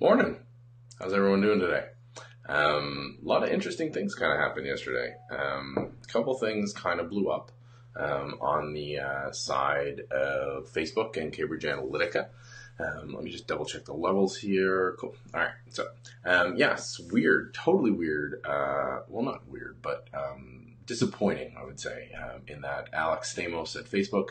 Morning. How's everyone doing today? Um, a lot of interesting things kind of happened yesterday. Um, a couple things kind of blew up um, on the uh, side of Facebook and Cambridge Analytica. Um, let me just double check the levels here. Cool. All right. So, um, yes, weird, totally weird. Uh, well, not weird, but um, disappointing, I would say, in that Alex Stamos at Facebook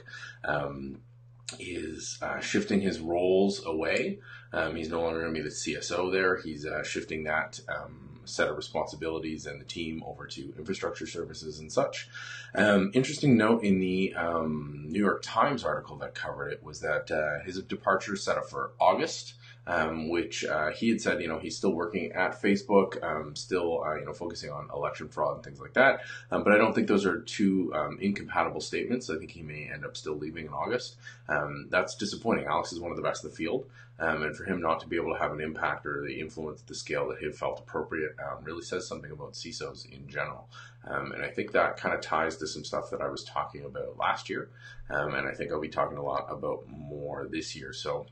is uh, shifting his roles away. Um, he's no longer going to be the CSO there. He's uh, shifting that um, set of responsibilities and the team over to infrastructure services and such. Um, interesting note in the um, New York Times article that covered it was that uh, his departure set up for August um, which uh, he had said, you know, he's still working at Facebook, um, still, uh, you know, focusing on election fraud and things like that. Um, but I don't think those are two um, incompatible statements. I think he may end up still leaving in August. Um, that's disappointing. Alex is one of the best in the field. Um, and for him not to be able to have an impact or the influence at the scale that he felt appropriate really says something about CISOs in general. and I think that kind of ties to some stuff that I was talking about last year. and I think I'll be talking a lot about more this year. So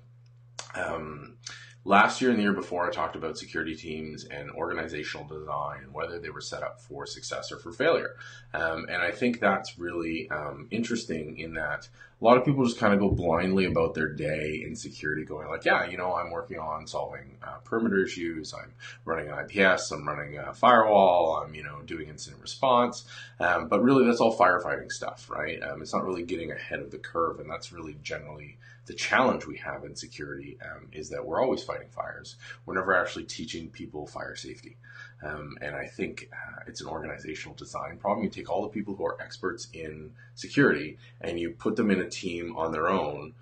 um, last year and the year before, I talked about security teams and organizational design and whether they were set up for success or for failure. Um, and I think that's really um, interesting in that a lot of people just kind of go blindly about their day in security, going like, yeah, you know, I'm working on solving uh, perimeter issues, I'm running an IPS, I'm running a firewall, I'm, you know, doing incident response. Um, but really, that's all firefighting stuff, right? Um, it's not really getting ahead of the curve, and that's really generally the challenge we have in security um, is that we're always fighting fires. We're never actually teaching people fire safety. Um, and I think uh, it's an organizational design problem. You take all the people who are experts in security and you put them in a team on their own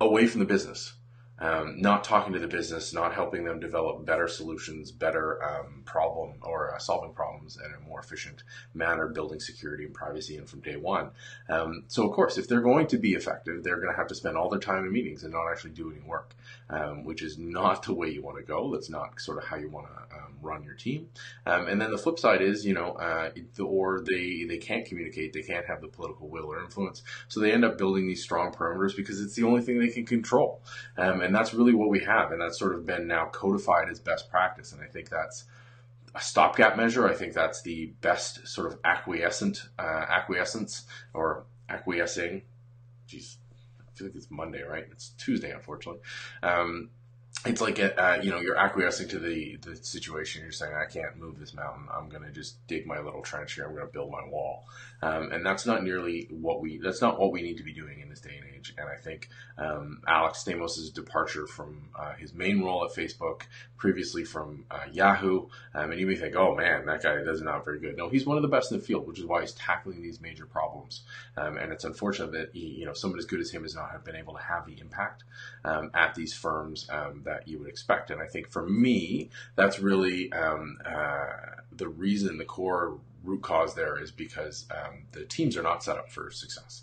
away from the business um, not talking to the business, not helping them develop better solutions, better um, problem or uh, solving problems in a more efficient manner, building security and privacy in from day one. Um, so, of course, if they're going to be effective, they're going to have to spend all their time in meetings and not actually do any work, um, which is not the way you want to go. That's not sort of how you want to um, run your team. Um, and then the flip side is, you know, uh, or they they can't communicate, they can't have the political will or influence, so they end up building these strong perimeters because it's the only thing they can control. And that's really what we have, and that's sort of been now codified as best practice. And I think that's a stopgap measure. I think that's the best sort of acquiescent uh, acquiescence or acquiescing. Jeez, I feel like it's Monday, right? It's Tuesday, unfortunately. Um, it's like a, uh, you know you're acquiescing to the the situation. You're saying I can't move this mountain. I'm going to just dig my little trench here. I'm going to build my wall, um, and that's not nearly what we that's not what we need to be doing in this day and age. And I think um, Alex Stamos' departure from uh, his main role at Facebook, previously from uh, Yahoo, um, and you may think, oh man, that guy does not very good. No, he's one of the best in the field, which is why he's tackling these major problems. Um, and it's unfortunate that he, you know someone as good as him has not been able to have the impact um, at these firms um, that that you would expect. And I think for me, that's really um, uh, the reason, the core root cause there is because um, the teams are not set up for success.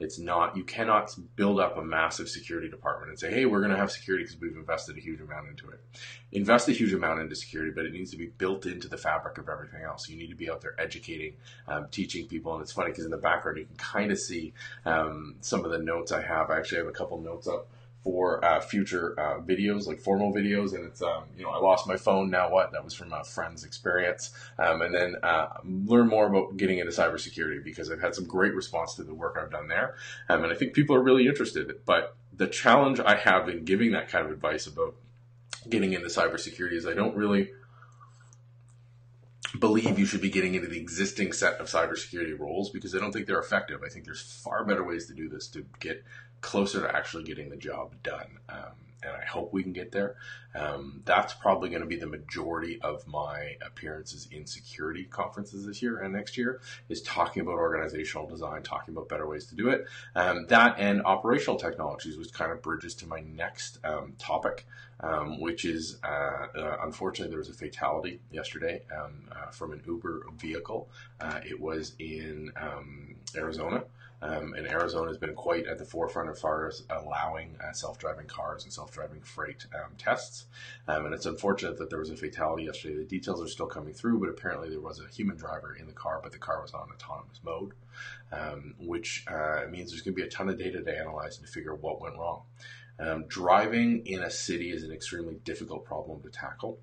It's not, you cannot build up a massive security department and say, hey, we're going to have security because we've invested a huge amount into it. Invest a huge amount into security, but it needs to be built into the fabric of everything else. You need to be out there educating, um, teaching people. And it's funny because in the background, you can kind of see um, some of the notes I have. I actually have a couple notes up for uh, future uh, videos, like formal videos. And it's, um, you know, I lost my phone. Now what? That was from a friend's experience. Um, and then uh, learn more about getting into cybersecurity because I've had some great response to the work I've done there. Um, and I think people are really interested. But the challenge I have in giving that kind of advice about getting into cybersecurity is I don't really believe you should be getting into the existing set of cybersecurity roles because I don't think they're effective. I think there's far better ways to do this to get closer to actually getting the job done. Um, and I hope we can get there. Um, that's probably going to be the majority of my appearances in security conferences this year and next year is talking about organizational design, talking about better ways to do it. Um, that and operational technologies, which kind of bridges to my next um, topic, um, which is uh, uh, unfortunately there was a fatality yesterday um, uh, from an Uber vehicle. Uh, it was in um, Arizona. Um, and Arizona has been quite at the forefront as far as allowing uh, self-driving cars and self-driving freight um, tests. Um, and it's unfortunate that there was a fatality yesterday. The details are still coming through, but apparently there was a human driver in the car, but the car was on autonomous mode, which uh, means there's going to be a ton of data to analyze and to figure out what went wrong. Um, driving in a city is an extremely difficult problem to tackle.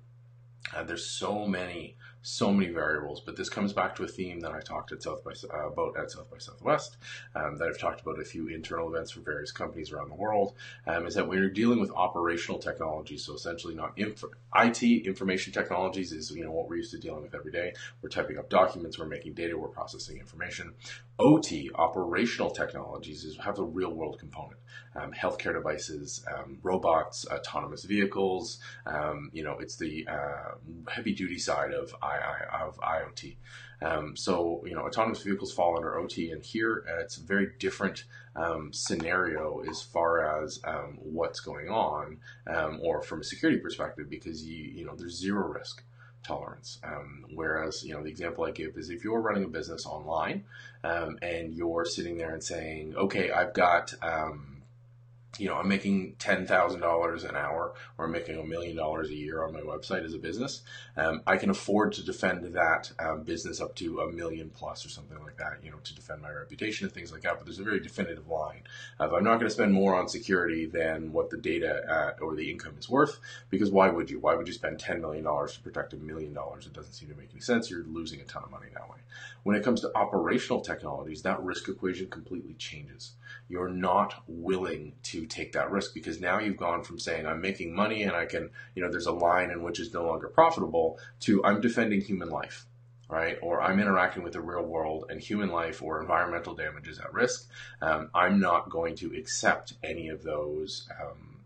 Uh, there's so many so many variables. But this comes back to a theme that I talked at South by uh, about at South by Southwest, um, that I've talked about a few internal events for various companies around the world. Um, is that when you're dealing with operational technology, so essentially not inf- IT information technologies is you know what we're used to dealing with every day. We're typing up documents, we're making data, we're processing information. OT operational technologies is have a real world component. Um, healthcare devices, um, robots, autonomous vehicles. Um, you know, it's the uh, heavy duty side of I, of IoT. Um, so, you know, autonomous vehicles fall under OT, and here uh, it's a very different um, scenario as far as um, what's going on, or from a security perspective, because you, you know, there's zero risk tolerance. Um, whereas, you know, the example I give is if you're running a business online um, and you're sitting there and saying, okay, I've got, um, you know, I'm making ten thousand dollars an hour, or I'm making a million dollars a year on my website as a business. Um, I can afford to defend that um, business up to a million plus or something like that. You know, to defend my reputation and things like that. But there's a very definitive line of I'm not going to spend more on security than what the data uh, or the income is worth. Because why would you? Why would you spend ten million dollars to protect a million dollars? It doesn't seem to make any sense. You're losing a ton of money that way. When it comes to operational technologies, that risk equation completely changes. You're not willing to take that risk because now you've gone from saying I'm making money and I can, you know, there's a line in which is no longer profitable to I'm defending human life right? Or I'm interacting with the real world and human life or environmental damage is at risk. Um, I'm not going to accept any of those, um,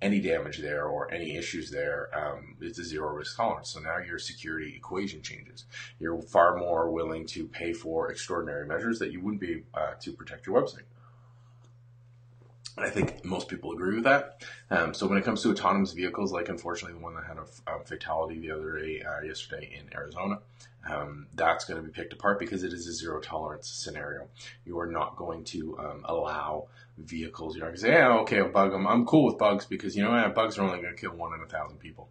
any damage there or any issues there. Um, it's a zero risk tolerance. So now your security equation changes. You're far more willing to pay for extraordinary measures that you wouldn't be uh, to protect your website. I think most people agree with that. Um, so when it comes to autonomous vehicles, like unfortunately the one that had a, a fatality the other day, uh, yesterday in Arizona, um, that's going to be picked apart because it is a zero tolerance scenario. You are not going to um, allow vehicles. You're not going to say, "Yeah, okay, a bug. I'm, I'm cool with bugs because you know yeah, bugs are only going to kill one in a thousand people."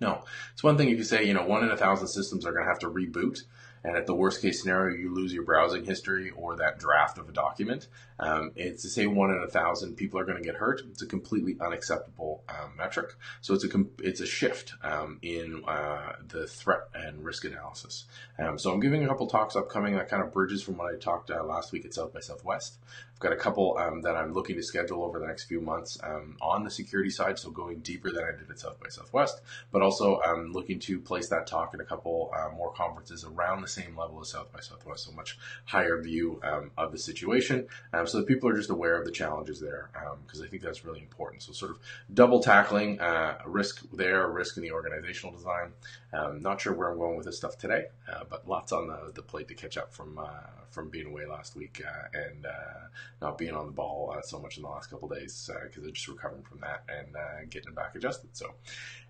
No, it's one thing if you say you know one in a thousand systems are going to have to reboot and at the worst case scenario, you lose your browsing history or that draft of a document. Um, it's to say one in a thousand people are going to get hurt. It's a completely unacceptable um, metric. So it's a it's a shift um, in uh, the threat and risk analysis. Um, so I'm giving a couple talks upcoming that kind of bridges from what I talked uh, last week at South by Southwest. I've got a couple um, that I'm looking to schedule over the next few months um, on the security side, so going deeper than I did at South by Southwest, but also I'm looking to place that talk in a couple uh, more conferences around the same level as South by Southwest, so much higher view um, of the situation, um, so that people are just aware of the challenges there, because um, I think that's really important. So sort of double tackling uh, risk there, risk in the organizational design. Um, not sure where I'm going with this stuff today, uh, but lots on the, the plate to catch up from uh, from being away last week uh, and uh, not being on the ball uh, so much in the last couple days because I'm just recovering from that and getting back adjusted. So,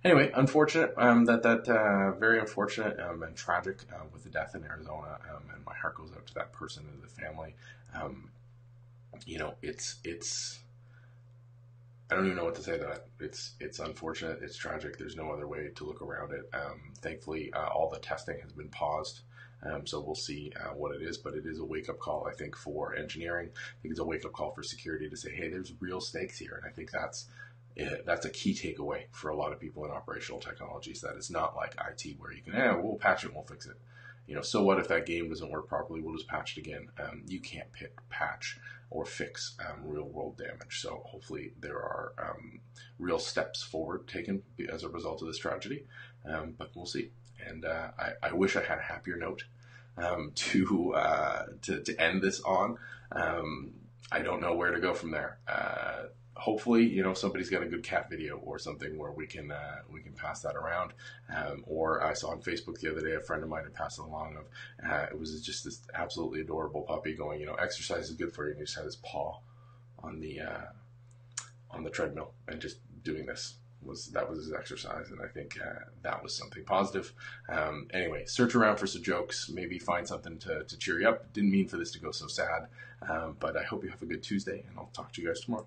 anyway, unfortunate um, that that very unfortunate and tragic with the death in Arizona, um, and my heart goes out to that person and the family. Um, you know, it's it's. I don't even know what to say that. It's it's unfortunate. It's tragic. There's no other way to look around it. Um, thankfully, uh, all the testing has been paused um, so we'll see uh, what it is, but it is a wake up call, I think, for engineering. I think it's a wake up call for security to say, hey, there's real stakes here. And I think that's it, eh, that's a key takeaway for a lot of people in operational technologies. That it's not like IT where you can, eh, we'll patch it, we'll fix it. You know, so what if that game doesn't work properly? We'll just patch it again. Um, you can't pick, patch or fix um, real world damage. So hopefully there are um, real steps forward taken as a result of this tragedy. Um, but we'll see and uh, I, I, wish I had a happier note um, to, uh, to, to end this on. Um, I don't know where to go from there. Uh, hopefully, you know, somebody's got a good cat video or something where we can uh, we can pass that around. Um, or I saw on Facebook the other day a friend of mine had passed along of uh, it was just this absolutely adorable puppy going, you know, exercise is good for you, and he just had his paw on the uh, on the treadmill and just doing this was that was his exercise, and I think uh, that was something positive. Um, anyway, search around for some jokes, maybe find something to, to cheer you up. Didn't mean for this to go so sad, um, but I hope you have a good Tuesday, and I'll talk to you guys tomorrow.